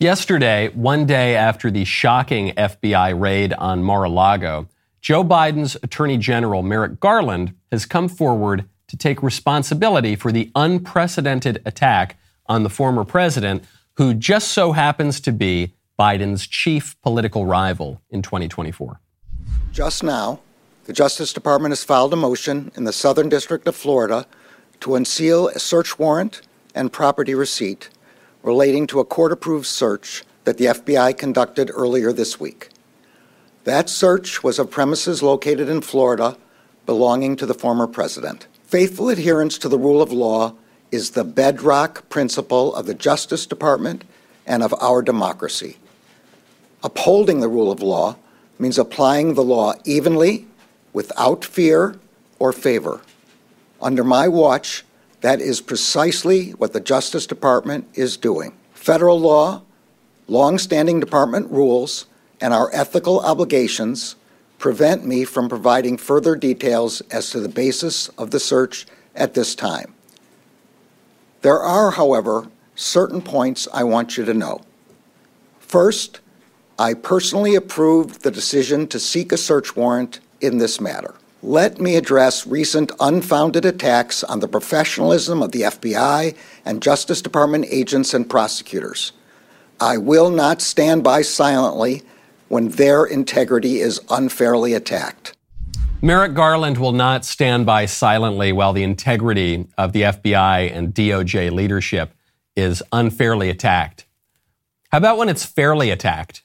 Yesterday, one day after the shocking FBI raid on Mar a Lago, Joe Biden's Attorney General Merrick Garland has come forward to take responsibility for the unprecedented attack on the former president, who just so happens to be Biden's chief political rival in 2024. Just now, the Justice Department has filed a motion in the Southern District of Florida to unseal a search warrant and property receipt relating to a court approved search that the FBI conducted earlier this week. That search was of premises located in Florida belonging to the former president. Faithful adherence to the rule of law is the bedrock principle of the Justice Department and of our democracy. Upholding the rule of law means applying the law evenly, without fear or favor. Under my watch, that is precisely what the Justice Department is doing. Federal law, long-standing department rules, and our ethical obligations prevent me from providing further details as to the basis of the search at this time. There are, however, certain points I want you to know. First, I personally approved the decision to seek a search warrant in this matter. Let me address recent unfounded attacks on the professionalism of the FBI and Justice Department agents and prosecutors. I will not stand by silently when their integrity is unfairly attacked. Merrick Garland will not stand by silently while the integrity of the FBI and DOJ leadership is unfairly attacked. How about when it's fairly attacked?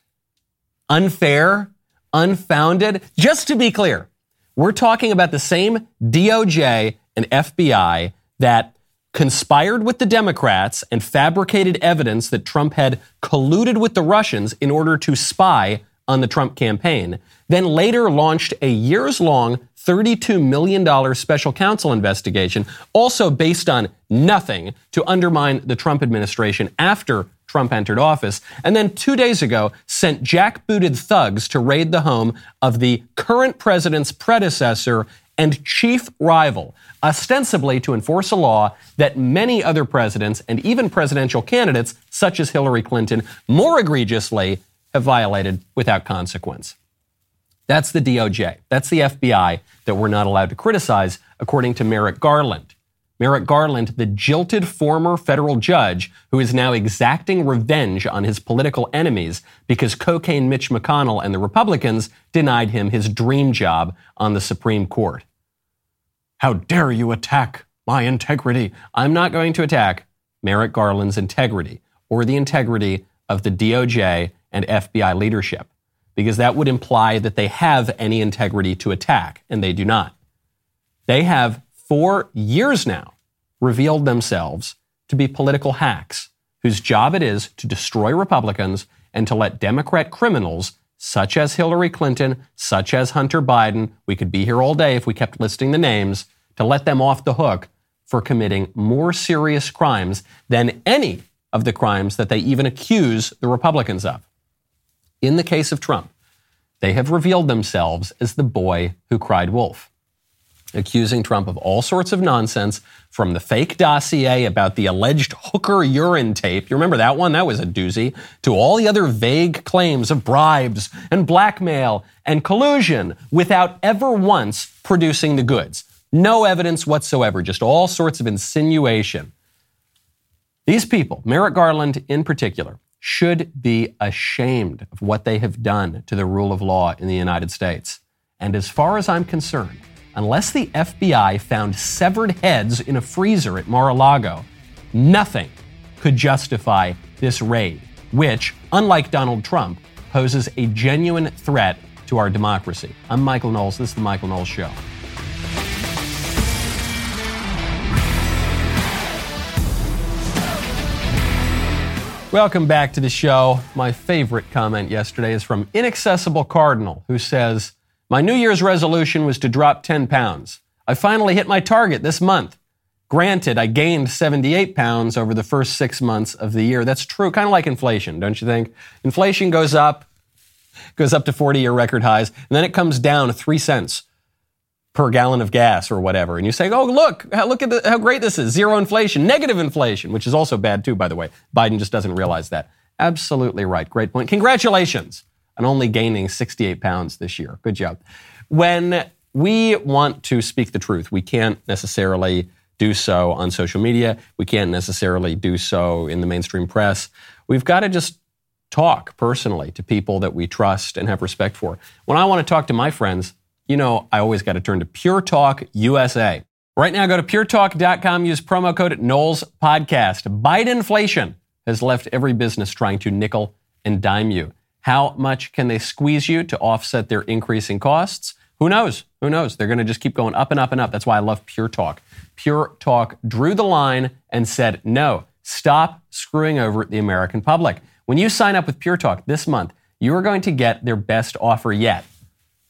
Unfair? Unfounded? Just to be clear, we're talking about the same DOJ and FBI that conspired with the Democrats and fabricated evidence that Trump had colluded with the Russians in order to spy on the Trump campaign, then later launched a years long $32 million special counsel investigation, also based on nothing to undermine the Trump administration after Trump entered office, and then two days ago sent jackbooted thugs to raid the home of the current president's predecessor and chief rival, ostensibly to enforce a law that many other presidents and even presidential candidates, such as Hillary Clinton, more egregiously have violated without consequence. That's the DOJ. That's the FBI that we're not allowed to criticize, according to Merrick Garland. Merrick Garland, the jilted former federal judge who is now exacting revenge on his political enemies because cocaine Mitch McConnell and the Republicans denied him his dream job on the Supreme Court. How dare you attack my integrity? I'm not going to attack Merrick Garland's integrity or the integrity of the DOJ and FBI leadership because that would imply that they have any integrity to attack, and they do not. They have for years now revealed themselves to be political hacks whose job it is to destroy Republicans and to let Democrat criminals such as Hillary Clinton, such as Hunter Biden, we could be here all day if we kept listing the names, to let them off the hook for committing more serious crimes than any of the crimes that they even accuse the Republicans of. In the case of Trump, they have revealed themselves as the boy who cried wolf accusing Trump of all sorts of nonsense from the fake dossier about the alleged hooker urine tape. You remember that one? That was a doozy. To all the other vague claims of bribes and blackmail and collusion without ever once producing the goods. No evidence whatsoever, just all sorts of insinuation. These people, Merrick Garland in particular, should be ashamed of what they have done to the rule of law in the United States. And as far as I'm concerned, unless the FBI found severed heads in a freezer at Mar a Lago, nothing could justify this raid, which, unlike Donald Trump, poses a genuine threat to our democracy. I'm Michael Knowles. This is The Michael Knowles Show. Welcome back to the show. My favorite comment yesterday is from Inaccessible Cardinal, who says, my New Year's resolution was to drop 10 pounds. I finally hit my target this month. Granted, I gained 78 pounds over the first six months of the year. That's true, kind of like inflation, don't you think? Inflation goes up, goes up to 40 year record highs, and then it comes down three cents per gallon of gas or whatever. And you say, oh, look, look at the, how great this is. Zero inflation, negative inflation, which is also bad too, by the way. Biden just doesn't realize that. Absolutely right. Great point. Congratulations on only gaining 68 pounds this year. Good job. When we want to speak the truth, we can't necessarily do so on social media. We can't necessarily do so in the mainstream press. We've got to just talk personally to people that we trust and have respect for. When I want to talk to my friends, you know, I always got to turn to Pure Talk USA. Right now, go to puretalk.com, use promo code Knowles Podcast. Biden inflation has left every business trying to nickel and dime you. How much can they squeeze you to offset their increasing costs? Who knows? Who knows? They're going to just keep going up and up and up. That's why I love Pure Talk. Pure Talk drew the line and said, no, stop screwing over the American public. When you sign up with Pure Talk this month, you are going to get their best offer yet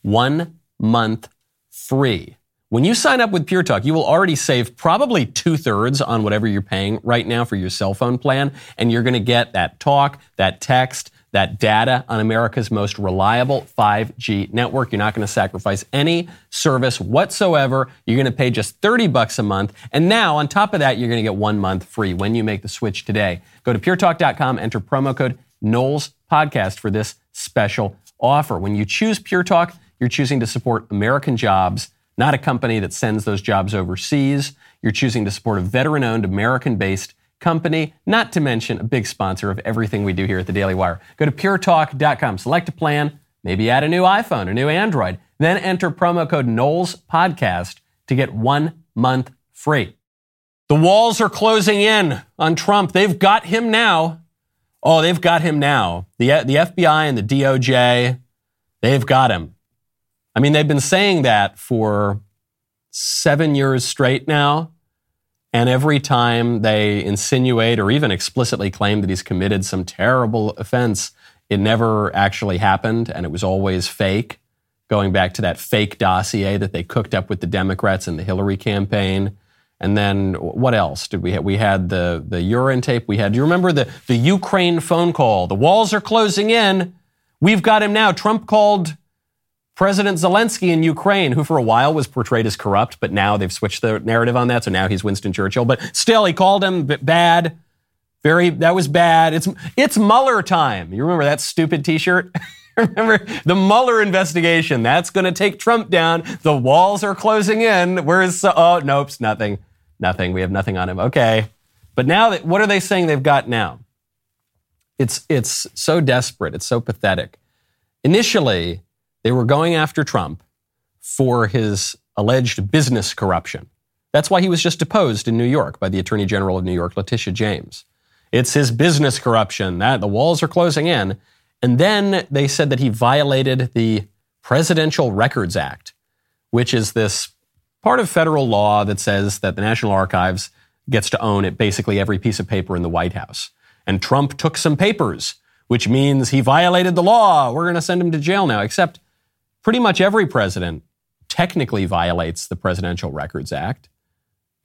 one month free. When you sign up with Pure Talk, you will already save probably two thirds on whatever you're paying right now for your cell phone plan, and you're going to get that talk, that text, that data on America's most reliable 5G network. You're not going to sacrifice any service whatsoever. You're going to pay just 30 bucks a month. And now, on top of that, you're going to get one month free when you make the switch today. Go to puretalk.com, enter promo code Knowles Podcast for this special offer. When you choose Pure Talk, you're choosing to support American jobs, not a company that sends those jobs overseas. You're choosing to support a veteran owned, American based company, not to mention a big sponsor of everything we do here at the Daily Wire. Go to puretalk.com, select a plan, maybe add a new iPhone, a new Android, then enter promo code Knowles Podcast to get one month free. The walls are closing in on Trump. They've got him now. Oh, they've got him now. The, the FBI and the DOJ, they've got him. I mean, they've been saying that for seven years straight now. And every time they insinuate or even explicitly claim that he's committed some terrible offense, it never actually happened and it was always fake, going back to that fake dossier that they cooked up with the Democrats in the Hillary campaign. And then what else did we have? We had the, the urine tape. We had, do you remember the, the Ukraine phone call? The walls are closing in. We've got him now. Trump called President Zelensky in Ukraine, who for a while was portrayed as corrupt, but now they've switched the narrative on that. So now he's Winston Churchill. But still, he called him bad. Very, that was bad. It's, it's Mueller time. You remember that stupid t shirt? remember the Mueller investigation? That's going to take Trump down. The walls are closing in. Where's, oh, nope, nothing. Nothing. We have nothing on him. Okay. But now, that, what are they saying they've got now? It's, it's so desperate. It's so pathetic. Initially, they were going after Trump for his alleged business corruption. That's why he was just deposed in New York by the Attorney General of New York, Letitia James. It's his business corruption that the walls are closing in. And then they said that he violated the Presidential Records Act, which is this part of federal law that says that the National Archives gets to own it basically every piece of paper in the White House. And Trump took some papers, which means he violated the law. We're going to send him to jail now, except pretty much every president technically violates the Presidential Records Act.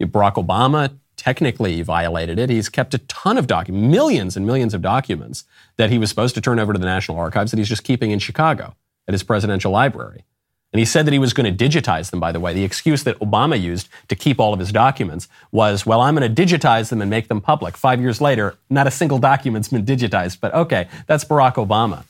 Barack Obama technically violated it. He's kept a ton of documents, millions and millions of documents that he was supposed to turn over to the National Archives that he's just keeping in Chicago at his presidential library. And he said that he was going to digitize them, by the way. The excuse that Obama used to keep all of his documents was, well, I'm going to digitize them and make them public. Five years later, not a single document's been digitized. But okay, that's Barack Obama.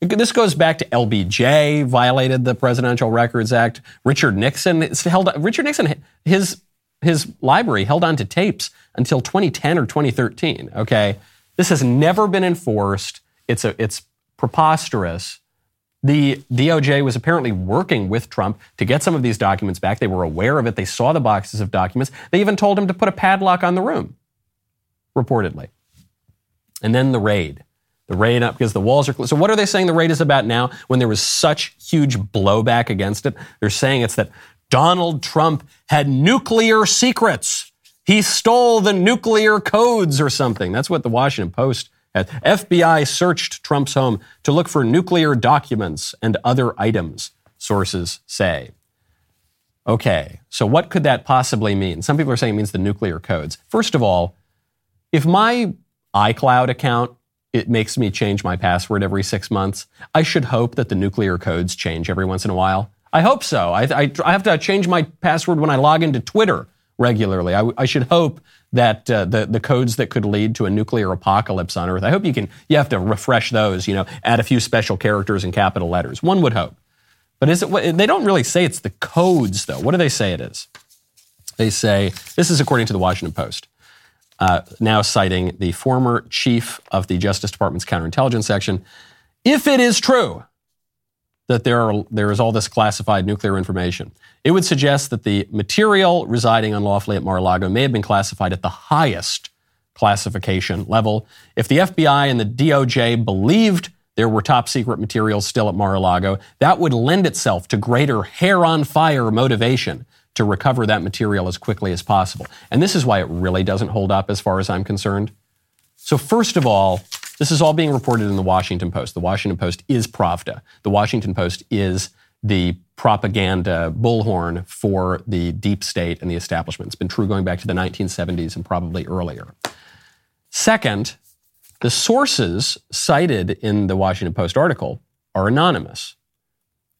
This goes back to LBJ violated the Presidential Records Act. Richard Nixon held Richard Nixon his his library held on to tapes until 2010 or 2013. Okay, this has never been enforced. It's a it's preposterous. The DOJ was apparently working with Trump to get some of these documents back. They were aware of it. They saw the boxes of documents. They even told him to put a padlock on the room, reportedly. And then the raid. The raid up because the walls are closed. So what are they saying the raid is about now when there was such huge blowback against it? They're saying it's that Donald Trump had nuclear secrets. He stole the nuclear codes or something. That's what the Washington Post had. FBI searched Trump's home to look for nuclear documents and other items, sources say. Okay, so what could that possibly mean? Some people are saying it means the nuclear codes. First of all, if my iCloud account it makes me change my password every six months. I should hope that the nuclear codes change every once in a while. I hope so. I, I, I have to change my password when I log into Twitter regularly. I, I should hope that uh, the the codes that could lead to a nuclear apocalypse on Earth. I hope you can. You have to refresh those. You know, add a few special characters and capital letters. One would hope. But is it? They don't really say it's the codes, though. What do they say it is? They say this is according to the Washington Post. Uh, now citing the former chief of the Justice Department's counterintelligence section. If it is true that there, are, there is all this classified nuclear information, it would suggest that the material residing unlawfully at Mar-a-Lago may have been classified at the highest classification level. If the FBI and the DOJ believed there were top secret materials still at Mar-a-Lago, that would lend itself to greater hair on fire motivation to recover that material as quickly as possible. And this is why it really doesn't hold up as far as I'm concerned. So, first of all, this is all being reported in the Washington Post. The Washington Post is Pravda. The Washington Post is the propaganda bullhorn for the deep state and the establishment. It's been true going back to the 1970s and probably earlier. Second, the sources cited in the Washington Post article are anonymous,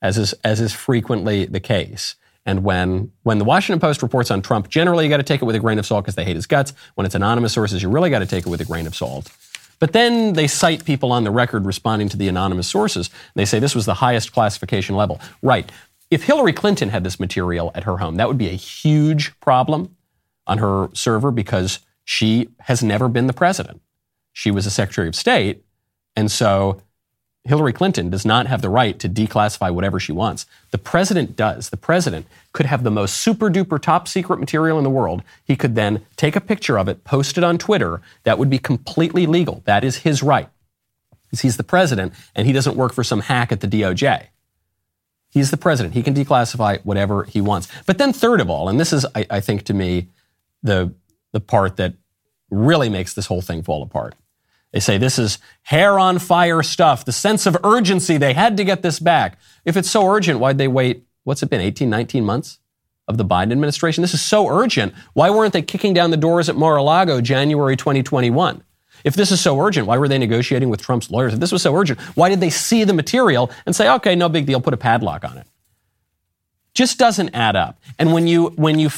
as is, as is frequently the case. And when, when the Washington Post reports on Trump, generally you got to take it with a grain of salt because they hate his guts. When it's anonymous sources, you really got to take it with a grain of salt. But then they cite people on the record responding to the anonymous sources. They say this was the highest classification level. Right. If Hillary Clinton had this material at her home, that would be a huge problem on her server because she has never been the president. She was a Secretary of State. And so Hillary Clinton does not have the right to declassify whatever she wants. The president does. The president could have the most super duper top secret material in the world. He could then take a picture of it, post it on Twitter. That would be completely legal. That is his right. Because he's the president and he doesn't work for some hack at the DOJ. He's the president. He can declassify whatever he wants. But then, third of all, and this is, I, I think, to me, the, the part that really makes this whole thing fall apart they say this is hair on fire stuff, the sense of urgency. They had to get this back. If it's so urgent, why'd they wait, what's it been, 18, 19 months of the Biden administration? This is so urgent. Why weren't they kicking down the doors at Mar a Lago January 2021? If this is so urgent, why were they negotiating with Trump's lawyers? If this was so urgent, why did they see the material and say, okay, no big deal, put a padlock on it? Just doesn't add up. And when you, when you,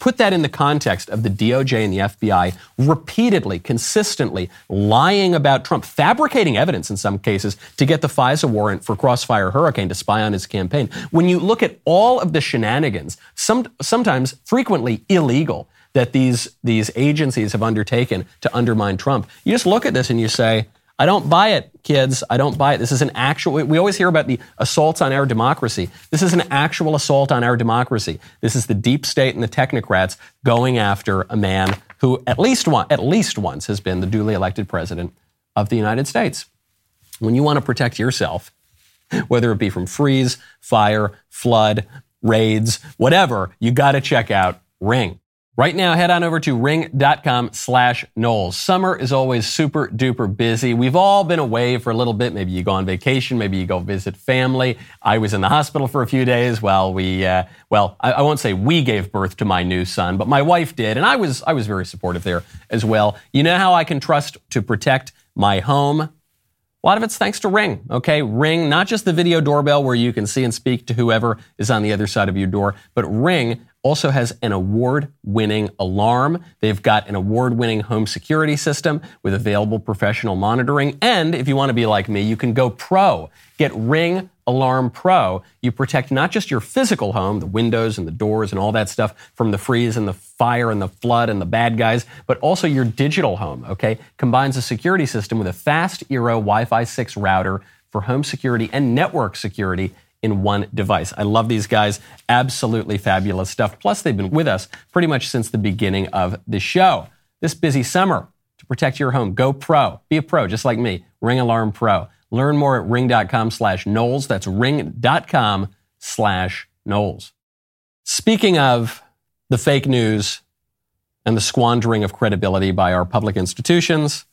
Put that in the context of the DOJ and the FBI repeatedly, consistently lying about Trump, fabricating evidence in some cases to get the FISA warrant for Crossfire Hurricane to spy on his campaign. When you look at all of the shenanigans, some, sometimes frequently illegal, that these, these agencies have undertaken to undermine Trump, you just look at this and you say, I don't buy it, kids. I don't buy it. This is an actual, we always hear about the assaults on our democracy. This is an actual assault on our democracy. This is the deep state and the technocrats going after a man who at least one, at least once has been the duly elected president of the United States. When you want to protect yourself, whether it be from freeze, fire, flood, raids, whatever, you got to check out Ring. Right now, head on over to ring.com slash Knowles. Summer is always super duper busy. We've all been away for a little bit. Maybe you go on vacation. Maybe you go visit family. I was in the hospital for a few days while we, uh, well, I, I, won't say we gave birth to my new son, but my wife did. And I was, I was very supportive there as well. You know how I can trust to protect my home? A lot of it's thanks to Ring, okay? Ring, not just the video doorbell where you can see and speak to whoever is on the other side of your door, but Ring also has an award winning alarm. They've got an award winning home security system with available professional monitoring. And if you want to be like me, you can go pro. Get Ring Alarm Pro. You protect not just your physical home, the windows and the doors and all that stuff from the freeze and the fire and the flood and the bad guys, but also your digital home, okay? Combines a security system with a fast Eero Wi Fi 6 router for home security and network security in one device. I love these guys. Absolutely fabulous stuff. Plus, they've been with us pretty much since the beginning of the show. This busy summer, to protect your home, go pro. Be a pro, just like me. Ring Alarm Pro. Learn more at ring.com slash Knowles. That's ring.com slash Knowles. Speaking of the fake news and the squandering of credibility by our public institutions,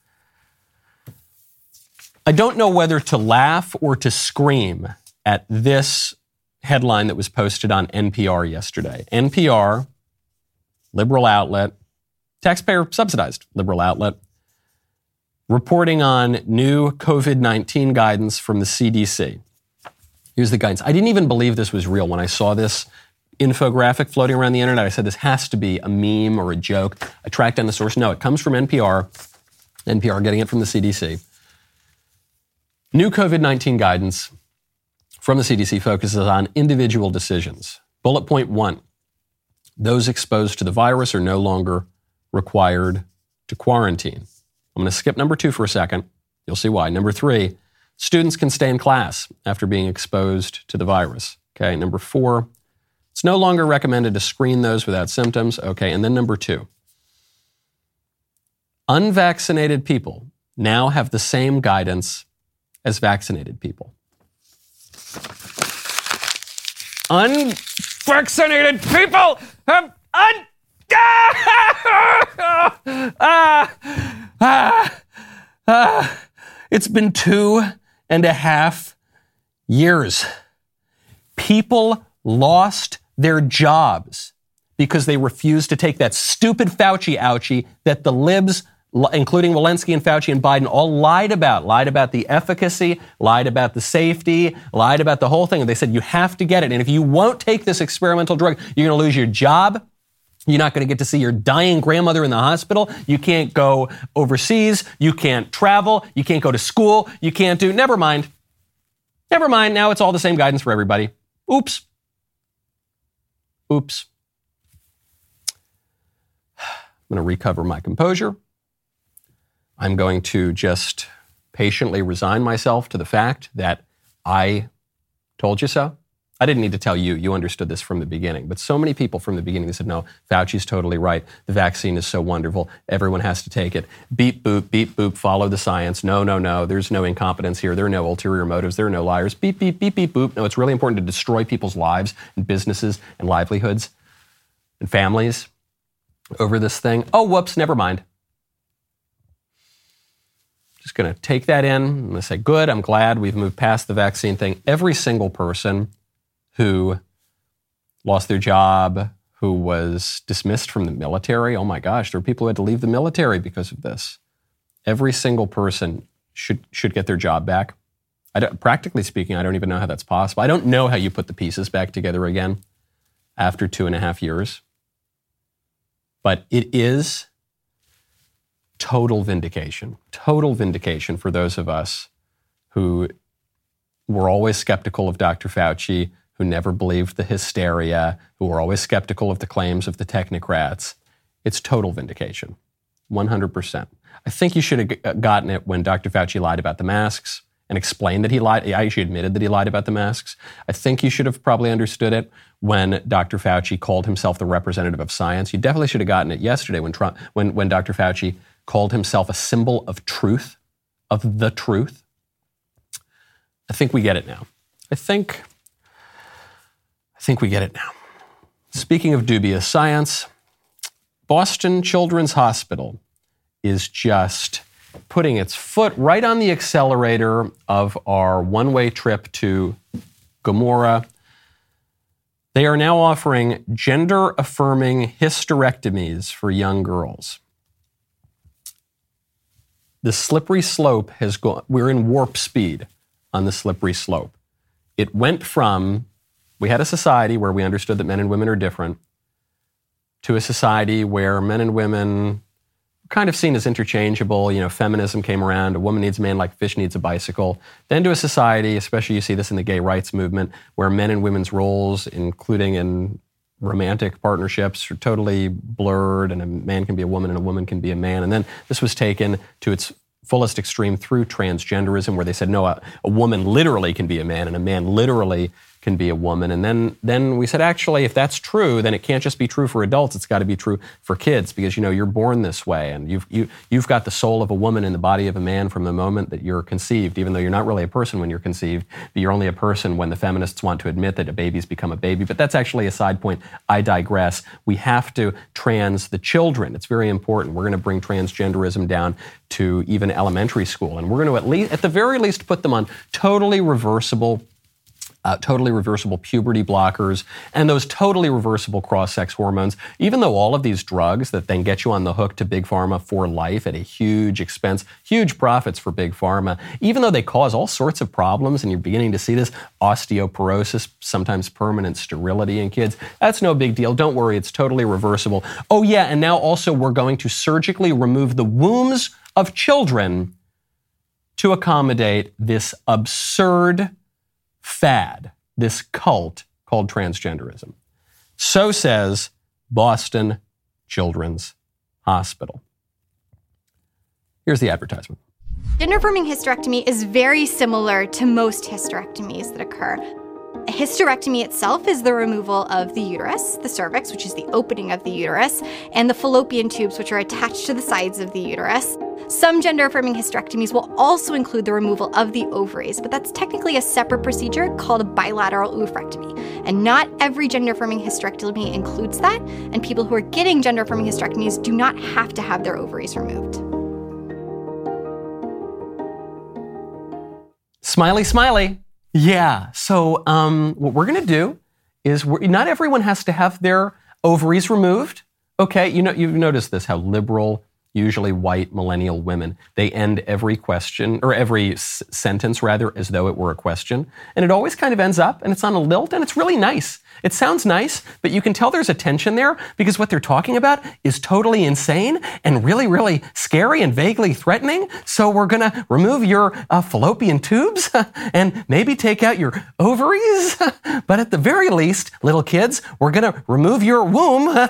I don't know whether to laugh or to scream at this headline that was posted on NPR yesterday. NPR, liberal outlet, taxpayer subsidized liberal outlet, reporting on new COVID 19 guidance from the CDC. Here's the guidance. I didn't even believe this was real when I saw this infographic floating around the internet. I said this has to be a meme or a joke. I tracked down the source. No, it comes from NPR. NPR getting it from the CDC. New COVID 19 guidance from the CDC focuses on individual decisions. Bullet point one those exposed to the virus are no longer required to quarantine. I'm going to skip number two for a second. You'll see why. Number three, students can stay in class after being exposed to the virus. Okay. Number four, it's no longer recommended to screen those without symptoms. Okay. And then number two, unvaccinated people now have the same guidance as vaccinated people. Unvaccinated people have un. Ah, ah, ah, ah. It's been two and a half years. People lost their jobs because they refused to take that stupid Fauci ouchie that the libs including Walensky and Fauci and Biden, all lied about. Lied about the efficacy, lied about the safety, lied about the whole thing. And they said, you have to get it. And if you won't take this experimental drug, you're going to lose your job. You're not going to get to see your dying grandmother in the hospital. You can't go overseas. You can't travel. You can't go to school. You can't do, never mind. Never mind. Now it's all the same guidance for everybody. Oops. Oops. I'm going to recover my composure. I'm going to just patiently resign myself to the fact that I told you so. I didn't need to tell you. You understood this from the beginning. But so many people from the beginning said, no, Fauci's totally right. The vaccine is so wonderful. Everyone has to take it. Beep, boop, beep, boop, follow the science. No, no, no. There's no incompetence here. There are no ulterior motives. There are no liars. Beep, beep, beep, beep, boop. No, it's really important to destroy people's lives and businesses and livelihoods and families over this thing. Oh, whoops, never mind. Just going to take that in. I'm going to say, good, I'm glad we've moved past the vaccine thing. Every single person who lost their job, who was dismissed from the military, oh my gosh, there are people who had to leave the military because of this. Every single person should, should get their job back. practically speaking, I don't even know how that's possible. I don't know how you put the pieces back together again after two and a half years. But it is total vindication, total vindication for those of us who were always skeptical of Dr. Fauci, who never believed the hysteria, who were always skeptical of the claims of the technocrats. It's total vindication, 100%. I think you should have uh, gotten it when Dr. Fauci lied about the masks and explained that he lied. He actually admitted that he lied about the masks. I think you should have probably understood it when Dr. Fauci called himself the representative of science. You definitely should have gotten it yesterday when, Trump, when, when Dr. Fauci called himself a symbol of truth, of the truth. I think we get it now. I think I think we get it now. Speaking of dubious science, Boston Children's Hospital is just putting its foot right on the accelerator of our one-way trip to Gomorrah. They are now offering gender affirming hysterectomies for young girls the slippery slope has gone, we're in warp speed on the slippery slope. It went from, we had a society where we understood that men and women are different, to a society where men and women kind of seen as interchangeable. You know, feminism came around. A woman needs a man like fish needs a bicycle. Then to a society, especially you see this in the gay rights movement, where men and women's roles, including in romantic partnerships are totally blurred, and a man can be a woman and a woman can be a man. And then this was taken to its fullest extreme through transgenderism, where they said, no, a, a woman literally can be a man and a man literally can be a woman. And then, then we said, actually, if that's true, then it can't just be true for adults. It's got to be true for kids because, you know, you're born this way and you've, you, you've got the soul of a woman in the body of a man from the moment that you're conceived, even though you're not really a person when you're conceived, but you're only a person when the feminists want to admit that a baby's become a baby. But that's actually a side point. I digress. We have to trans the children. It's very important. We're going to bring transgenderism down to even elementary school. And we're going to at least, at the very least, put them on totally reversible uh, totally reversible puberty blockers, and those totally reversible cross sex hormones, even though all of these drugs that then get you on the hook to Big Pharma for life at a huge expense, huge profits for Big Pharma, even though they cause all sorts of problems, and you're beginning to see this osteoporosis, sometimes permanent sterility in kids, that's no big deal. Don't worry, it's totally reversible. Oh, yeah, and now also we're going to surgically remove the wombs of children to accommodate this absurd fad, this cult called transgenderism. So says Boston Children's Hospital. Here's the advertisement. Gender affirming hysterectomy is very similar to most hysterectomies that occur. A hysterectomy itself is the removal of the uterus, the cervix, which is the opening of the uterus, and the fallopian tubes, which are attached to the sides of the uterus. Some gender affirming hysterectomies will also include the removal of the ovaries, but that's technically a separate procedure called a bilateral oophorectomy. And not every gender affirming hysterectomy includes that, and people who are getting gender affirming hysterectomies do not have to have their ovaries removed. Smiley, smiley. Yeah. So, um, what we're going to do is not everyone has to have their ovaries removed. Okay. You know, you've noticed this how liberal usually white millennial women. They end every question, or every s- sentence rather, as though it were a question. And it always kind of ends up, and it's on a lilt, and it's really nice. It sounds nice, but you can tell there's a tension there because what they're talking about is totally insane and really, really scary and vaguely threatening. So we're going to remove your uh, fallopian tubes and maybe take out your ovaries. but at the very least, little kids, we're going to remove your womb.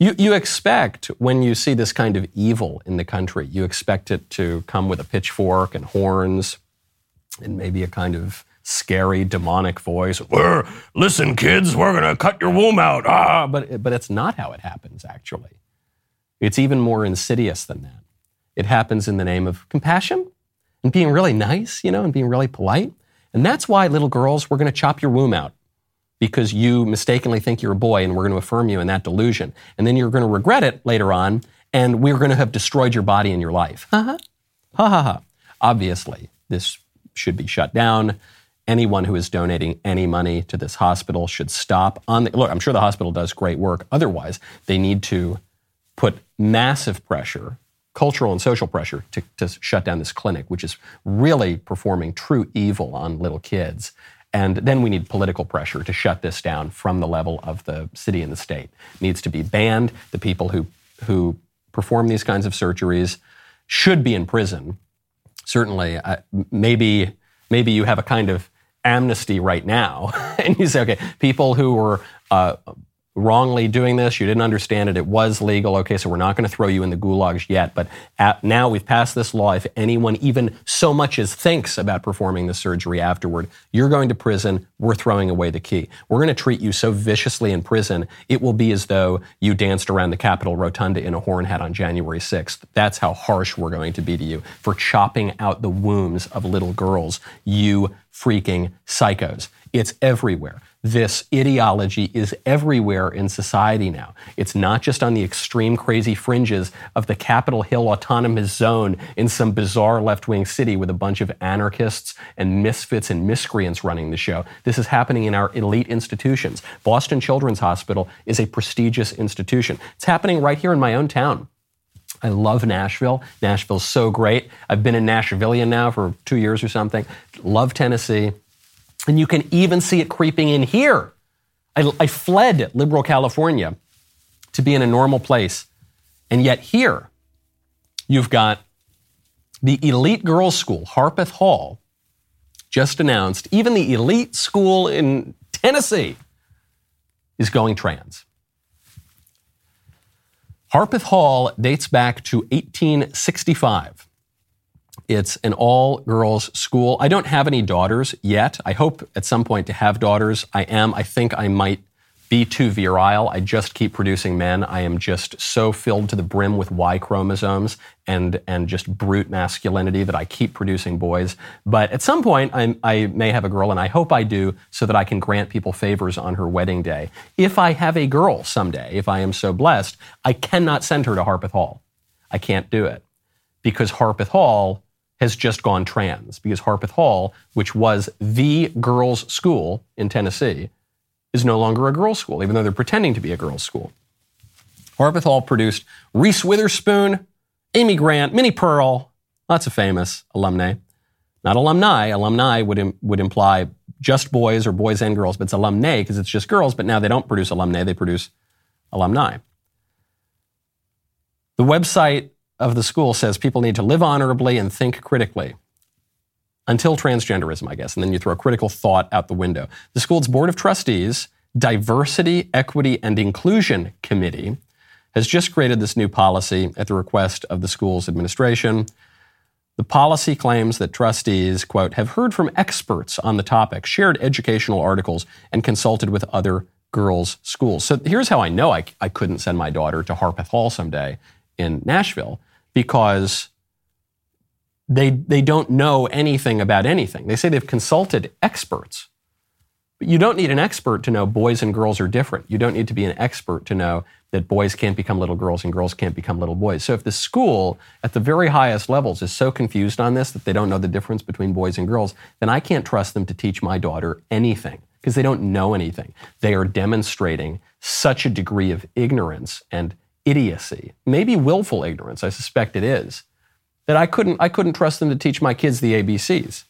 You, you expect when you see this kind of evil in the country, you expect it to come with a pitchfork and horns and maybe a kind of scary demonic voice. We're, listen, kids, we're going to cut your womb out. Ah, but, but it's not how it happens, actually. It's even more insidious than that. It happens in the name of compassion and being really nice, you know, and being really polite. And that's why, little girls, we're going to chop your womb out because you mistakenly think you're a boy and we're going to affirm you in that delusion. And then you're going to regret it later on and we're going to have destroyed your body and your life. Ha ha. Ha ha ha. Obviously, this should be shut down. Anyone who is donating any money to this hospital should stop on the look. I'm sure the hospital does great work. Otherwise, they need to put massive pressure, cultural and social pressure, to, to shut down this clinic, which is really performing true evil on little kids. And then we need political pressure to shut this down from the level of the city and the state. It needs to be banned. The people who, who perform these kinds of surgeries should be in prison. Certainly, uh, maybe, maybe you have a kind of amnesty right now, and you say, okay, people who were uh, wrongly doing this. You didn't understand it. It was legal. Okay, so we're not going to throw you in the gulags yet. But at, now we've passed this law. If anyone even so much as thinks about performing the surgery afterward, you're going to prison. We're throwing away the key. We're going to treat you so viciously in prison, it will be as though you danced around the Capitol Rotunda in a horn hat on January 6th. That's how harsh we're going to be to you for chopping out the wombs of little girls, you freaking psychos. It's everywhere this ideology is everywhere in society now. It's not just on the extreme crazy fringes of the Capitol Hill Autonomous Zone in some bizarre left wing city with a bunch of anarchists and misfits and miscreants running the show. This is happening in our elite institutions. Boston Children's Hospital is a prestigious institution. It's happening right here in my own town. I love Nashville. Nashville's so great. I've been a Nashvilleian now for two years or something. Love Tennessee. And you can even see it creeping in here. I, I fled liberal California to be in a normal place. And yet here, you've got the elite girls' school, Harpeth Hall, just announced, even the elite school in Tennessee is going trans. Harpeth Hall dates back to 1865. It's an all girls school. I don't have any daughters yet. I hope at some point to have daughters. I am. I think I might be too virile. I just keep producing men. I am just so filled to the brim with Y chromosomes and, and just brute masculinity that I keep producing boys. But at some point, I, I may have a girl, and I hope I do so that I can grant people favors on her wedding day. If I have a girl someday, if I am so blessed, I cannot send her to Harpeth Hall. I can't do it because Harpeth Hall has just gone trans because Harpeth Hall, which was the girls' school in Tennessee, is no longer a girls' school, even though they're pretending to be a girls' school. Harpeth Hall produced Reese Witherspoon, Amy Grant, Minnie Pearl, lots of famous alumni. Not alumni. Alumni would, Im- would imply just boys or boys and girls, but it's alumni because it's just girls. But now they don't produce alumni, they produce alumni. The website of the school says people need to live honorably and think critically until transgenderism, I guess. And then you throw critical thought out the window. The school's Board of Trustees, Diversity, Equity, and Inclusion Committee has just created this new policy at the request of the school's administration. The policy claims that trustees, quote, have heard from experts on the topic, shared educational articles, and consulted with other girls' schools. So here's how I know I, I couldn't send my daughter to Harpeth Hall someday in Nashville because they, they don't know anything about anything. They say they've consulted experts. But you don't need an expert to know boys and girls are different. You don't need to be an expert to know that boys can't become little girls and girls can't become little boys. So if the school at the very highest levels is so confused on this that they don't know the difference between boys and girls, then I can't trust them to teach my daughter anything because they don't know anything. They are demonstrating such a degree of ignorance and idiocy, maybe willful ignorance, I suspect it is, that I couldn't, I couldn't trust them to teach my kids the ABCs.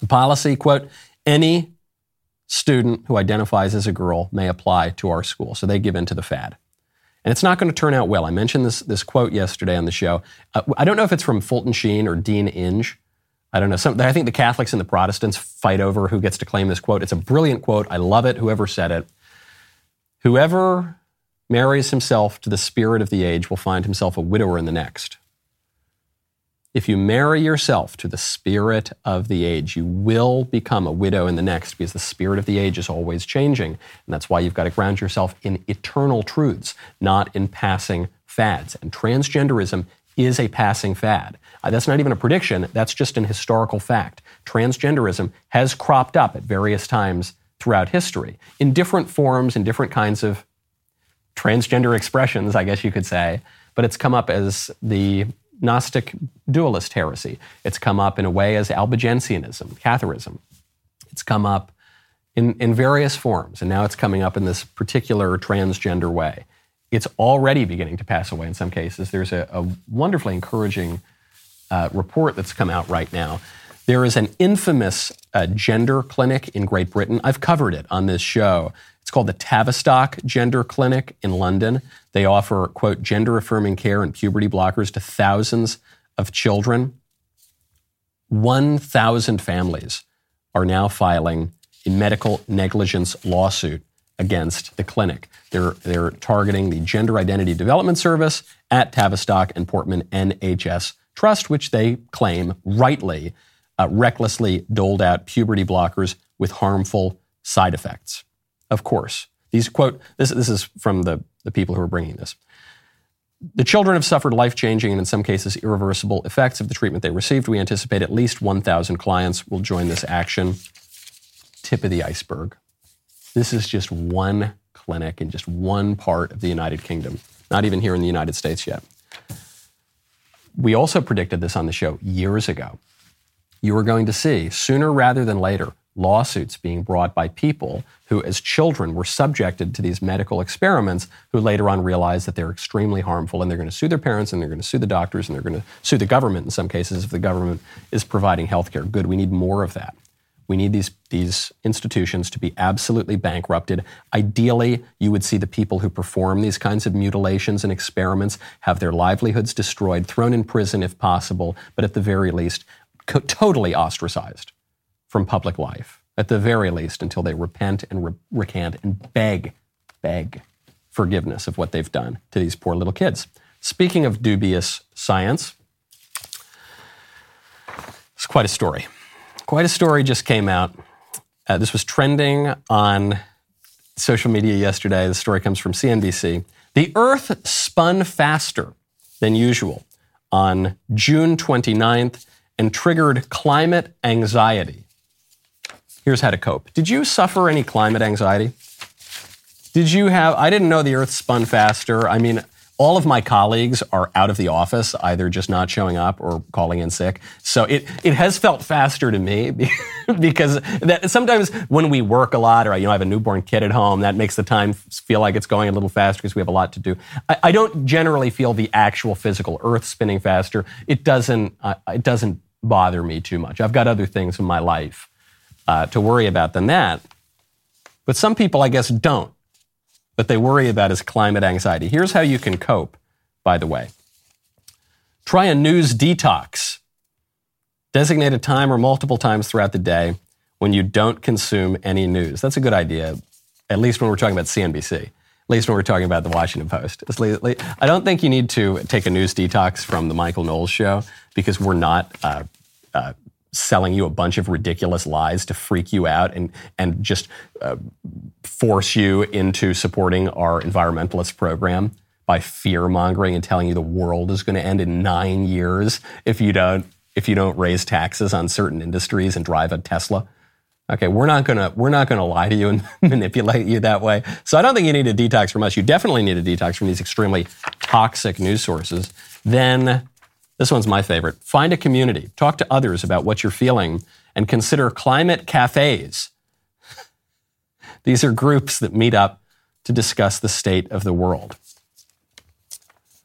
The policy, quote, any student who identifies as a girl may apply to our school. So they give in to the fad. And it's not going to turn out well. I mentioned this, this quote yesterday on the show. Uh, I don't know if it's from Fulton Sheen or Dean Inge. I don't know. Some, I think the Catholics and the Protestants fight over who gets to claim this quote. It's a brilliant quote. I love it, whoever said it. Whoever marries himself to the spirit of the age will find himself a widower in the next. If you marry yourself to the spirit of the age, you will become a widow in the next because the spirit of the age is always changing. And that's why you've got to ground yourself in eternal truths, not in passing fads. And transgenderism is a passing fad. Uh, that's not even a prediction, that's just an historical fact. Transgenderism has cropped up at various times throughout history in different forms, in different kinds of transgender expressions, I guess you could say, but it's come up as the Gnostic dualist heresy. It's come up in a way as Albigensianism, Catharism. It's come up in, in various forms, and now it's coming up in this particular transgender way. It's already beginning to pass away in some cases. There's a, a wonderfully encouraging uh, report that's come out right now. There is an infamous uh, gender clinic in Great Britain. I've covered it on this show. It's called the Tavistock Gender Clinic in London. They offer, quote, gender affirming care and puberty blockers to thousands of children. 1,000 families are now filing a medical negligence lawsuit against the clinic. They're, they're targeting the Gender Identity Development Service at Tavistock and Portman NHS Trust, which they claim rightly uh, recklessly doled out puberty blockers with harmful side effects. Of course. These quote, this, this is from the, the people who are bringing this. The children have suffered life changing and, in some cases, irreversible effects of the treatment they received. We anticipate at least 1,000 clients will join this action. Tip of the iceberg. This is just one clinic in just one part of the United Kingdom, not even here in the United States yet. We also predicted this on the show years ago. You are going to see, sooner rather than later, lawsuits being brought by people who, as children, were subjected to these medical experiments, who later on realize that they're extremely harmful and they're going to sue their parents and they're going to sue the doctors and they're going to sue the government in some cases if the government is providing health care. Good, we need more of that. We need these, these institutions to be absolutely bankrupted. Ideally, you would see the people who perform these kinds of mutilations and experiments have their livelihoods destroyed, thrown in prison if possible, but at the very least, co- totally ostracized from public life, at the very least, until they repent and re- recant and beg, beg forgiveness of what they've done to these poor little kids. Speaking of dubious science, it's quite a story. Quite a story just came out. Uh, this was trending on social media yesterday. The story comes from CNBC. The Earth spun faster than usual on June 29th and triggered climate anxiety Here's how to cope. Did you suffer any climate anxiety? Did you have, I didn't know the earth spun faster. I mean, all of my colleagues are out of the office, either just not showing up or calling in sick. So it, it has felt faster to me because that sometimes when we work a lot or, you know, I have a newborn kid at home, that makes the time feel like it's going a little faster because we have a lot to do. I, I, don't generally feel the actual physical earth spinning faster. It doesn't, uh, it doesn't bother me too much. I've got other things in my life uh, to worry about than that. But some people, I guess, don't but they worry about is climate anxiety. Here's how you can cope, by the way. Try a news detox. Designate a time or multiple times throughout the day when you don't consume any news. That's a good idea, at least when we're talking about CNBC, at least when we're talking about the Washington Post. I don't think you need to take a news detox from the Michael Knowles show because we're not uh, uh, selling you a bunch of ridiculous lies to freak you out and and just uh, force you into supporting our environmentalist program by fear mongering and telling you the world is going to end in nine years if you don't if you don't raise taxes on certain industries and drive a Tesla. Okay, we're not gonna we're not gonna lie to you and manipulate you that way. So I don't think you need a detox from us. You definitely need a detox from these extremely toxic news sources. Then this one's my favorite. Find a community, talk to others about what you're feeling, and consider climate cafes. These are groups that meet up to discuss the state of the world.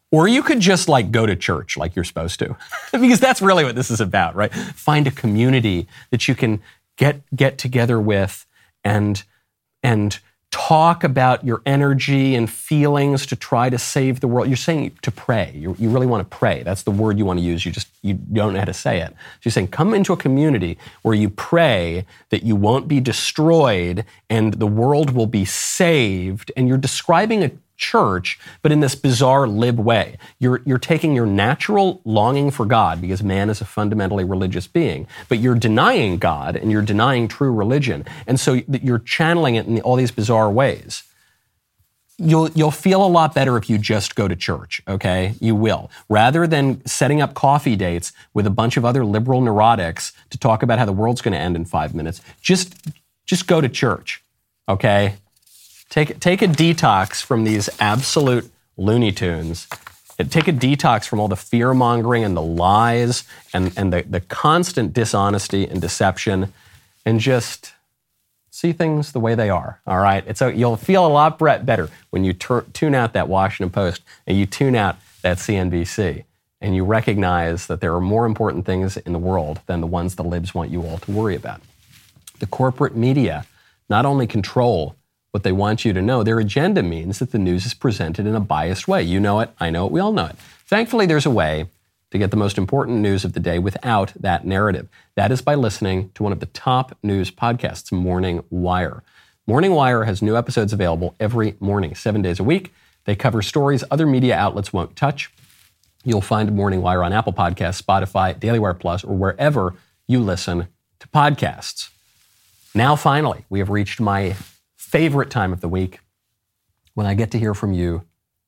Or you could just like go to church like you're supposed to. because that's really what this is about, right? Find a community that you can get get together with and and talk about your energy and feelings to try to save the world. You're saying to pray. you you really want to pray. That's the word you want to use. You just you don't know how to say it. So you're saying come into a community where you pray that you won't be destroyed and the world will be saved. And you're describing a church, but in this bizarre lib way. You're, you're taking your natural longing for God, because man is a fundamentally religious being, but you're denying God and you're denying true religion. And so you're channeling it in all these bizarre ways. You'll, you'll feel a lot better if you just go to church, okay? You will. Rather than setting up coffee dates with a bunch of other liberal neurotics to talk about how the world's going to end in five minutes, just, just go to church, okay? Take, take a detox from these absolute Looney Tunes. Take a detox from all the fear mongering and the lies and, and the, the constant dishonesty and deception and just see things the way they are. All right. It's a, you'll feel a lot better when you tune out that Washington Post and you tune out that CNBC and you recognize that there are more important things in the world than the ones the libs want you all to worry about. The corporate media not only control what they want you to know. Their agenda means that the news is presented in a biased way. You know it, I know it, we all know it. Thankfully, there's a way to get the most important news of the day without that narrative. That is by listening to one of the top news podcasts, Morning Wire. Morning Wire has new episodes available every morning, seven days a week. They cover stories other media outlets won't touch. You'll find Morning Wire on Apple Podcasts, Spotify, Daily Wire Plus, or wherever you listen to podcasts. Now, finally, we have reached my favorite time of the week when I get to hear from you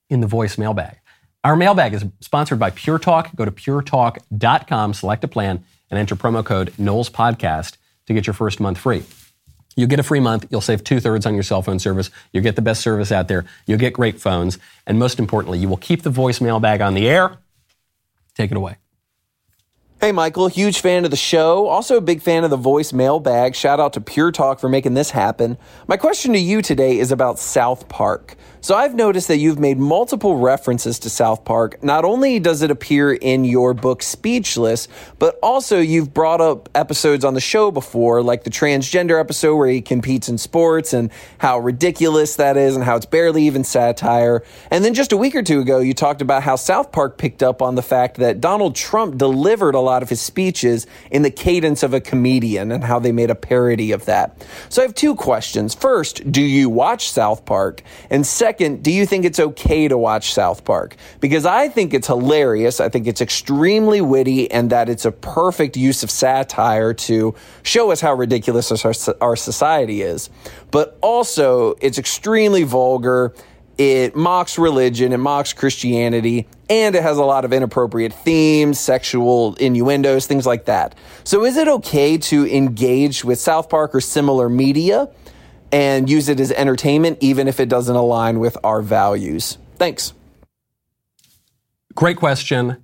in the voice mailbag. Our mailbag is sponsored by Pure Talk. Go to puretalk.com, select a plan, and enter promo code Knowles Podcast to get your first month free. You get a free month. You'll save two thirds on your cell phone service. You'll get the best service out there. You'll get great phones. And most importantly, you will keep the voice mailbag on the air. Take it away. Hey, Michael, huge fan of the show. Also a big fan of the voice mailbag. Shout out to Pure Talk for making this happen. My question to you today is about South Park. So I've noticed that you've made multiple references to South Park. Not only does it appear in your book Speechless, but also you've brought up episodes on the show before, like the transgender episode where he competes in sports and how ridiculous that is and how it's barely even satire. And then just a week or two ago, you talked about how South Park picked up on the fact that Donald Trump delivered a lot of his speeches in the cadence of a comedian and how they made a parody of that. So I have two questions. First, do you watch South Park? And second, Second, do you think it's okay to watch South Park? Because I think it's hilarious. I think it's extremely witty and that it's a perfect use of satire to show us how ridiculous our, our society is. But also, it's extremely vulgar. It mocks religion, it mocks Christianity, and it has a lot of inappropriate themes, sexual innuendos, things like that. So, is it okay to engage with South Park or similar media? And use it as entertainment, even if it doesn't align with our values. Thanks. Great question.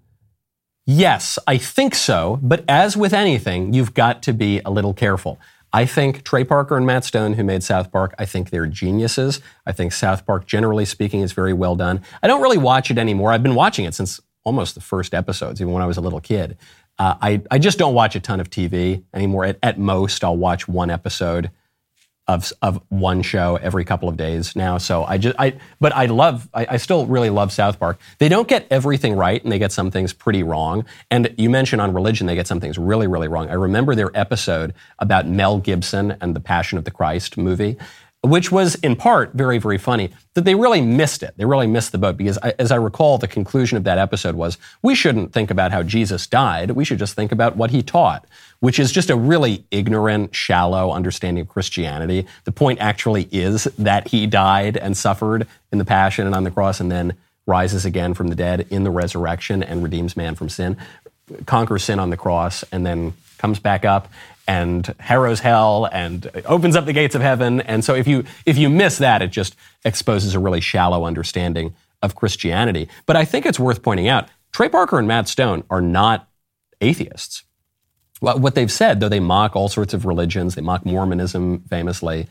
Yes, I think so. But as with anything, you've got to be a little careful. I think Trey Parker and Matt Stone, who made South Park, I think they're geniuses. I think South Park, generally speaking, is very well done. I don't really watch it anymore. I've been watching it since almost the first episodes, even when I was a little kid. Uh, I, I just don't watch a ton of TV anymore. At, at most, I'll watch one episode of of one show every couple of days now. So I just I but I love I, I, still really love South Park. They don't get everything right and they get some things pretty wrong. And you mentioned on religion they get some things really really wrong. I remember their episode about Mel Gibson and the Passion of the Christ movie which was in part very, very funny, that they really missed it. They really missed the boat because, I, as I recall, the conclusion of that episode was we shouldn't think about how Jesus died. We should just think about what he taught, which is just a really ignorant, shallow understanding of Christianity. The point actually is that he died and suffered in the passion and on the cross and then rises again from the dead in the resurrection and redeems man from sin, conquers sin on the cross, and then comes back up and harrows hell and opens up the gates of heaven. And so if you if you miss that, it just exposes a really shallow understanding of Christianity. But I think it's worth pointing out Trey Parker and Matt Stone are not atheists. What they've said, though they mock all sorts of religions, they mock Mormonism famously,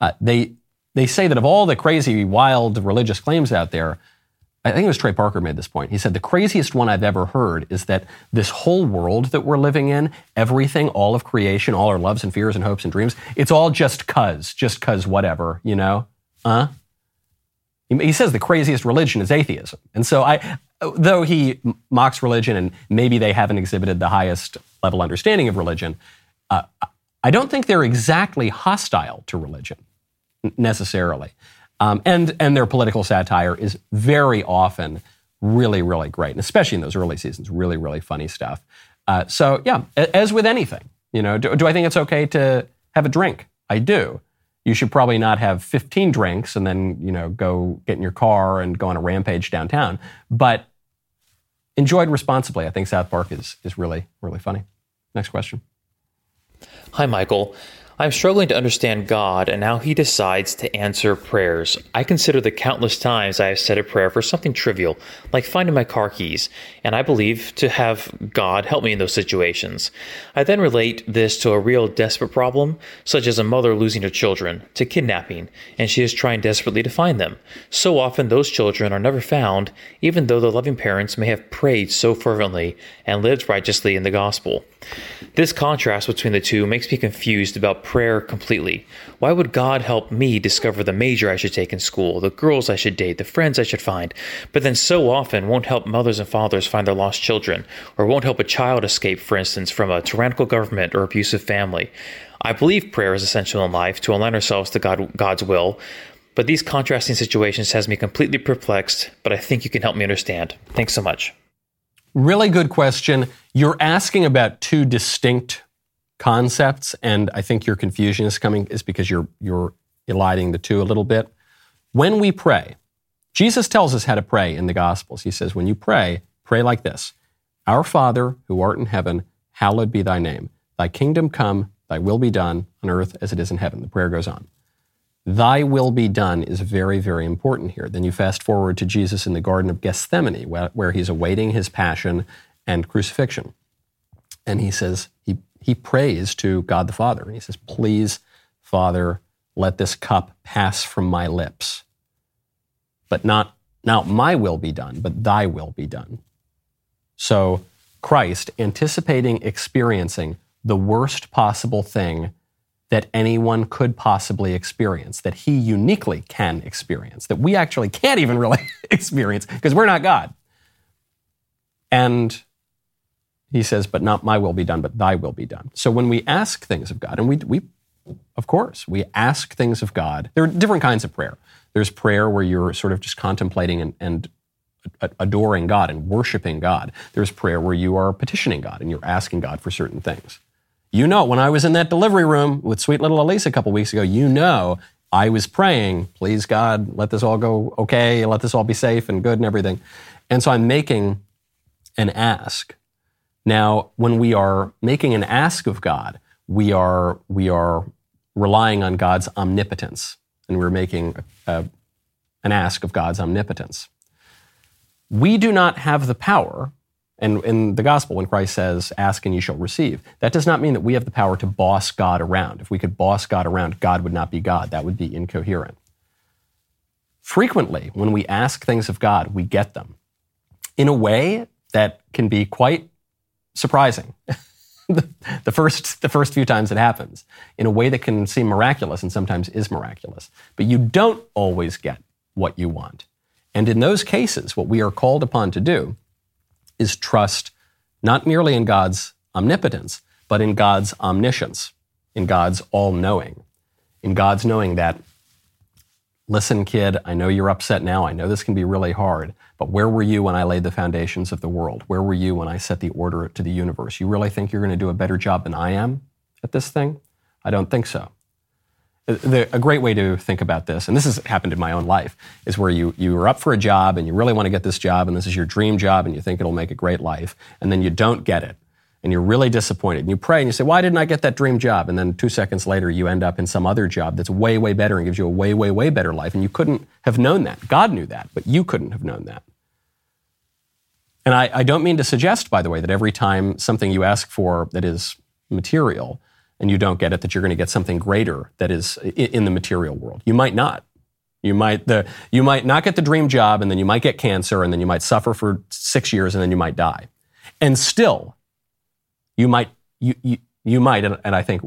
uh, they, they say that of all the crazy, wild religious claims out there, I think it was Trey Parker made this point. He said, The craziest one I've ever heard is that this whole world that we're living in, everything, all of creation, all our loves and fears and hopes and dreams, it's all just cuz, just cuz whatever, you know? Huh? He says the craziest religion is atheism. And so I, though he mocks religion and maybe they haven't exhibited the highest level understanding of religion, uh, I don't think they're exactly hostile to religion necessarily. Um, and, and their political satire is very often really, really great, and especially in those early seasons, really, really funny stuff. Uh, so, yeah, as with anything, you know, do, do I think it's okay to have a drink? I do. You should probably not have 15 drinks and then, you know, go get in your car and go on a rampage downtown. But enjoyed responsibly. I think South Park is, is really, really funny. Next question. Hi, Michael. I'm struggling to understand God and how He decides to answer prayers. I consider the countless times I have said a prayer for something trivial, like finding my car keys, and I believe to have God help me in those situations. I then relate this to a real desperate problem, such as a mother losing her children to kidnapping, and she is trying desperately to find them. So often, those children are never found, even though the loving parents may have prayed so fervently and lived righteously in the gospel. This contrast between the two makes me confused about prayer completely. Why would God help me discover the major I should take in school, the girls I should date, the friends I should find, but then so often won't help mothers and fathers find their lost children, or won't help a child escape, for instance, from a tyrannical government or abusive family? I believe prayer is essential in life to align ourselves to God, God's will, but these contrasting situations has me completely perplexed, but I think you can help me understand. Thanks so much. Really good question. You're asking about two distinct concepts, and I think your confusion is coming is because you're you're eliding the two a little bit. When we pray, Jesus tells us how to pray in the Gospels. He says, when you pray, pray like this Our Father, who art in heaven, hallowed be thy name. Thy kingdom come, thy will be done on earth as it is in heaven. The prayer goes on. Thy will be done is very, very important here. Then you fast forward to Jesus in the Garden of Gethsemane, where, where he's awaiting his passion and crucifixion. And he says, he he prays to God the Father. And he says, Please, Father, let this cup pass from my lips. But not, not my will be done, but thy will be done. So Christ, anticipating experiencing the worst possible thing that anyone could possibly experience, that he uniquely can experience, that we actually can't even really experience because we're not God. And he says, but not my will be done, but thy will be done. So when we ask things of God, and we, we of course, we ask things of God, there are different kinds of prayer. There's prayer where you're sort of just contemplating and, and adoring God and worshiping God. There's prayer where you are petitioning God and you're asking God for certain things. You know, when I was in that delivery room with sweet little Elise a couple weeks ago, you know I was praying, please God, let this all go okay, let this all be safe and good and everything. And so I'm making an ask. Now, when we are making an ask of God, we are, we are relying on God's omnipotence, and we're making a, an ask of God's omnipotence. We do not have the power, and in the gospel, when Christ says, Ask and you shall receive, that does not mean that we have the power to boss God around. If we could boss God around, God would not be God. That would be incoherent. Frequently, when we ask things of God, we get them in a way that can be quite surprising. the, first, the first few times it happens, in a way that can seem miraculous and sometimes is miraculous. But you don't always get what you want. And in those cases, what we are called upon to do is trust not merely in God's omnipotence, but in God's omniscience, in God's all knowing, in God's knowing that, listen, kid, I know you're upset now. I know this can be really hard, but where were you when I laid the foundations of the world? Where were you when I set the order to the universe? You really think you're going to do a better job than I am at this thing? I don't think so. Uh, the, a great way to think about this, and this has happened in my own life, is where you, you are up for a job and you really want to get this job and this is your dream job and you think it'll make a great life, and then you don't get it. And you're really disappointed. And you pray and you say, Why didn't I get that dream job? And then two seconds later, you end up in some other job that's way, way better and gives you a way, way, way better life. And you couldn't have known that. God knew that, but you couldn't have known that. And I, I don't mean to suggest, by the way, that every time something you ask for that is material, and you don't get it, that you're going to get something greater that is in the material world. You might not. You might, the, you might not get the dream job, and then you might get cancer, and then you might suffer for six years, and then you might die. And still, you might, you, you, you might, and, and I think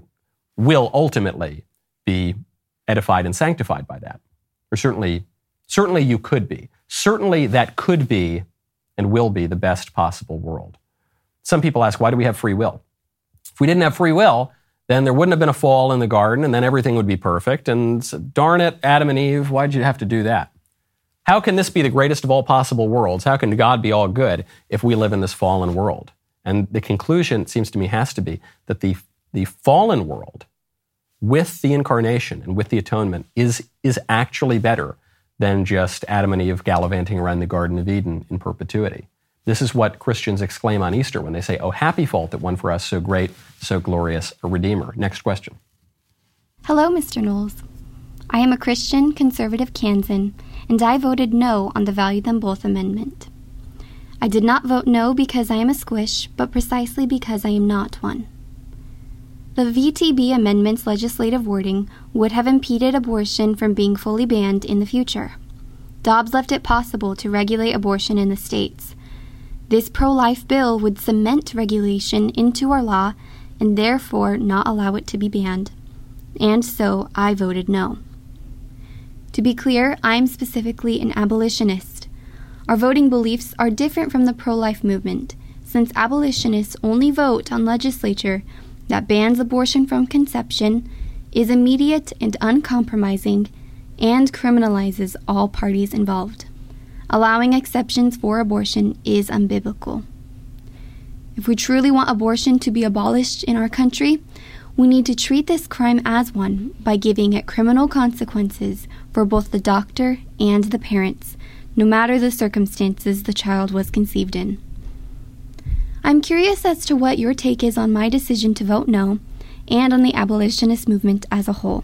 will ultimately be edified and sanctified by that. Or certainly, certainly you could be. Certainly that could be and will be the best possible world. Some people ask, why do we have free will? If we didn't have free will, then there wouldn't have been a fall in the garden, and then everything would be perfect. And darn it, Adam and Eve, why'd you have to do that? How can this be the greatest of all possible worlds? How can God be all good if we live in this fallen world? And the conclusion, it seems to me, has to be that the, the fallen world, with the incarnation and with the atonement, is, is actually better than just Adam and Eve gallivanting around the Garden of Eden in perpetuity. This is what Christians exclaim on Easter when they say, Oh, happy fault that won for us so great, so glorious a Redeemer. Next question. Hello, Mr. Knowles. I am a Christian conservative Kansan, and I voted no on the Value Them Both amendment. I did not vote no because I am a squish, but precisely because I am not one. The VTB amendment's legislative wording would have impeded abortion from being fully banned in the future. Dobbs left it possible to regulate abortion in the states, this pro life bill would cement regulation into our law and therefore not allow it to be banned. And so I voted no. To be clear, I'm specifically an abolitionist. Our voting beliefs are different from the pro life movement, since abolitionists only vote on legislature that bans abortion from conception, is immediate and uncompromising, and criminalizes all parties involved allowing exceptions for abortion is unbiblical. If we truly want abortion to be abolished in our country, we need to treat this crime as one by giving it criminal consequences for both the doctor and the parents, no matter the circumstances the child was conceived in. I'm curious as to what your take is on my decision to vote no and on the abolitionist movement as a whole.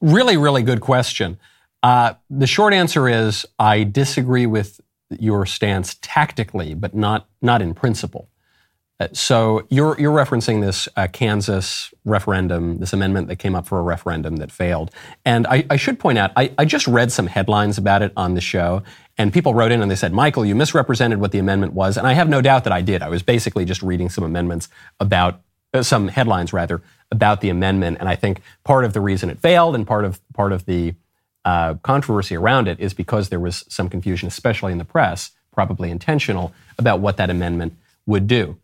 Really, really good question. Uh, the short answer is I disagree with your stance tactically, but not not in principle. Uh, so you're you're referencing this uh, Kansas referendum, this amendment that came up for a referendum that failed. And I, I should point out, I, I, just read some headlines about it on the show, and people wrote in and they said, Michael, you misrepresented what the amendment was, and I have no doubt that I did. I was basically just reading some amendments about uh, some headlines rather about the amendment, and I think part of the reason it failed and part of part of the uh, controversy around it is because there was some confusion, especially in the press, probably intentional, about what that amendment would do.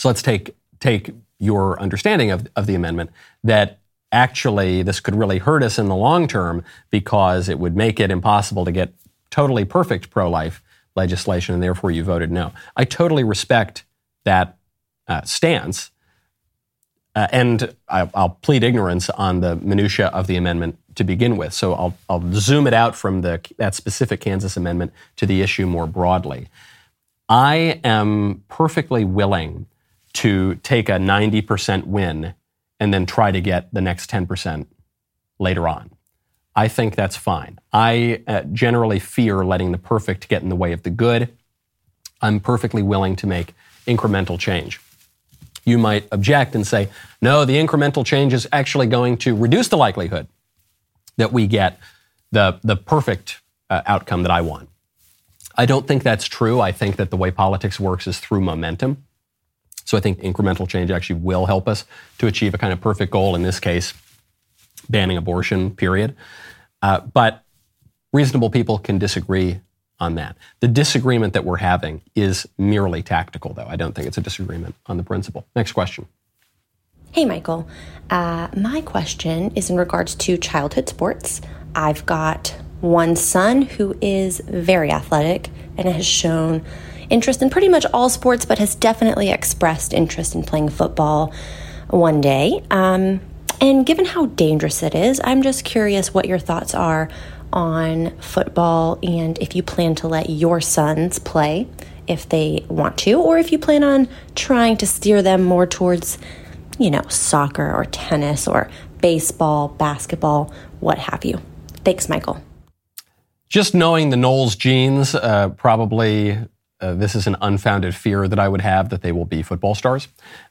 So let's take take your understanding of, of the amendment that actually this could really hurt us in the long term because it would make it impossible to get totally perfect pro-life legislation, and therefore you voted no. I totally respect that uh, stance. Uh, and I, will plead ignorance on the minutia of the amendment to begin with. So I'll, I'll zoom it out from the, that specific Kansas amendment to the issue more broadly. I am perfectly willing to take a 90% win and then try to get the next 10% later on. I think that's fine. I uh, generally fear letting the perfect get in the way of the good. I'm perfectly willing to make incremental change. You might object and say, no, the incremental change is actually going to reduce the likelihood that we get the, the perfect uh, outcome that I want. I don't think that's true. I think that the way politics works is through momentum. So I think incremental change actually will help us to achieve a kind of perfect goal, in this case, banning abortion, period. Uh, but reasonable people can disagree on that. The disagreement that we're having is merely tactical, though. I don't think it's a disagreement on the principle. Next question. Hey, Michael. Uh, my question is in regards to childhood sports. I've got one son who is very athletic and has shown interest in pretty much all sports, but has definitely expressed interest in playing football one day. Um, and given how dangerous it is, I'm just curious what your thoughts are on football and if you plan to let your sons play if they want to, or if you plan on trying to steer them more towards, you know, soccer or tennis or baseball, basketball, what have you. Thanks, Michael. Just knowing the Knowles genes, uh, probably uh, this is an unfounded fear that I would have that they will be football stars.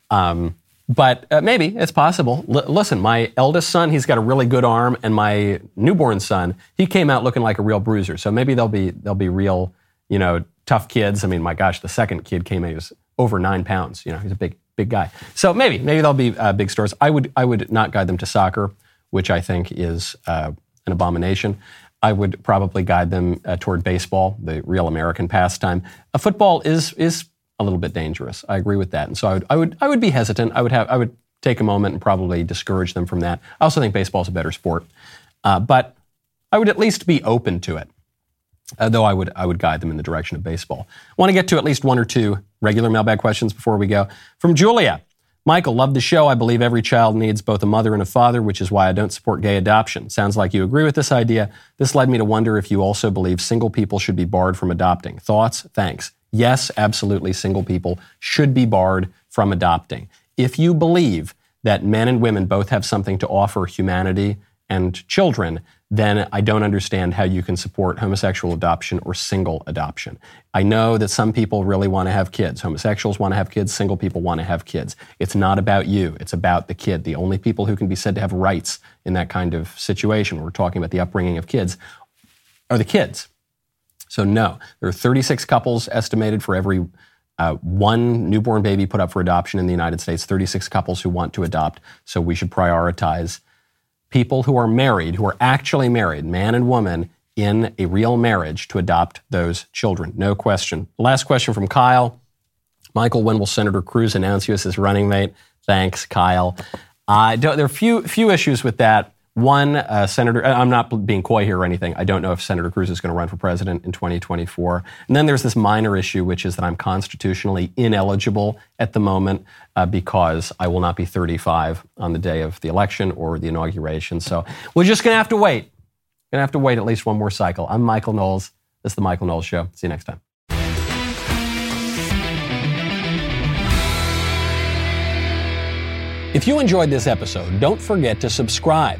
Um, but uh, maybe it's possible. L- listen, my eldest son, he's got a really good arm, and my newborn son, he came out looking like a real bruiser. So maybe they'll be they'll be real, you know, tough kids. I mean, my gosh, the second kid came out, he was over nine pounds. You know, he's a big big guy. So maybe maybe they'll be uh, big stars. I would I would not guide them to soccer, which I think is uh, an abomination. I would probably guide them uh, toward baseball, the real American pastime. football is is a little bit dangerous. I agree with that, and so I would, I would, I would be hesitant. I would have, I would take a moment and probably discourage them from that. I also think baseball is a better sport, uh, but I would at least be open to it. Uh, though I would, I would guide them in the direction of baseball. Want to get to at least one or two regular mailbag questions before we go. From Julia. Michael, love the show. I believe every child needs both a mother and a father, which is why I don't support gay adoption. Sounds like you agree with this idea. This led me to wonder if you also believe single people should be barred from adopting. Thoughts? Thanks. Yes, absolutely, single people should be barred from adopting. If you believe that men and women both have something to offer humanity and children, then I don't understand how you can support homosexual adoption or single adoption. I know that some people really want to have kids. Homosexuals want to have kids, single people want to have kids. It's not about you, it's about the kid. The only people who can be said to have rights in that kind of situation, we're talking about the upbringing of kids, are the kids. So, no, there are 36 couples estimated for every uh, one newborn baby put up for adoption in the United States, 36 couples who want to adopt. So, we should prioritize people who are married, who are actually married, man and woman, in a real marriage to adopt those children. No question. Last question from Kyle. Michael, when will Senator Cruz announce you as his running mate? Thanks, Kyle. Uh, there are few, few issues with that. One, uh, Senator, uh, I'm not being coy here or anything. I don't know if Senator Cruz is going to run for president in 2024. And then there's this minor issue, which is that I'm constitutionally ineligible at the moment uh, because I will not be 35 on the day of the election or the inauguration. So we're just going to have to wait. Going to have to wait at least one more cycle. I'm Michael Knowles. This is the Michael Knowles Show. See you next time. If you enjoyed this episode, don't forget to subscribe.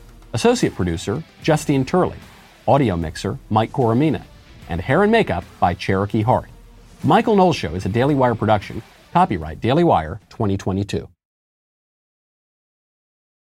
Associate producer, Justine Turley. Audio mixer, Mike Coromina. And hair and makeup by Cherokee Hart. Michael Knowles Show is a Daily Wire production. Copyright Daily Wire 2022.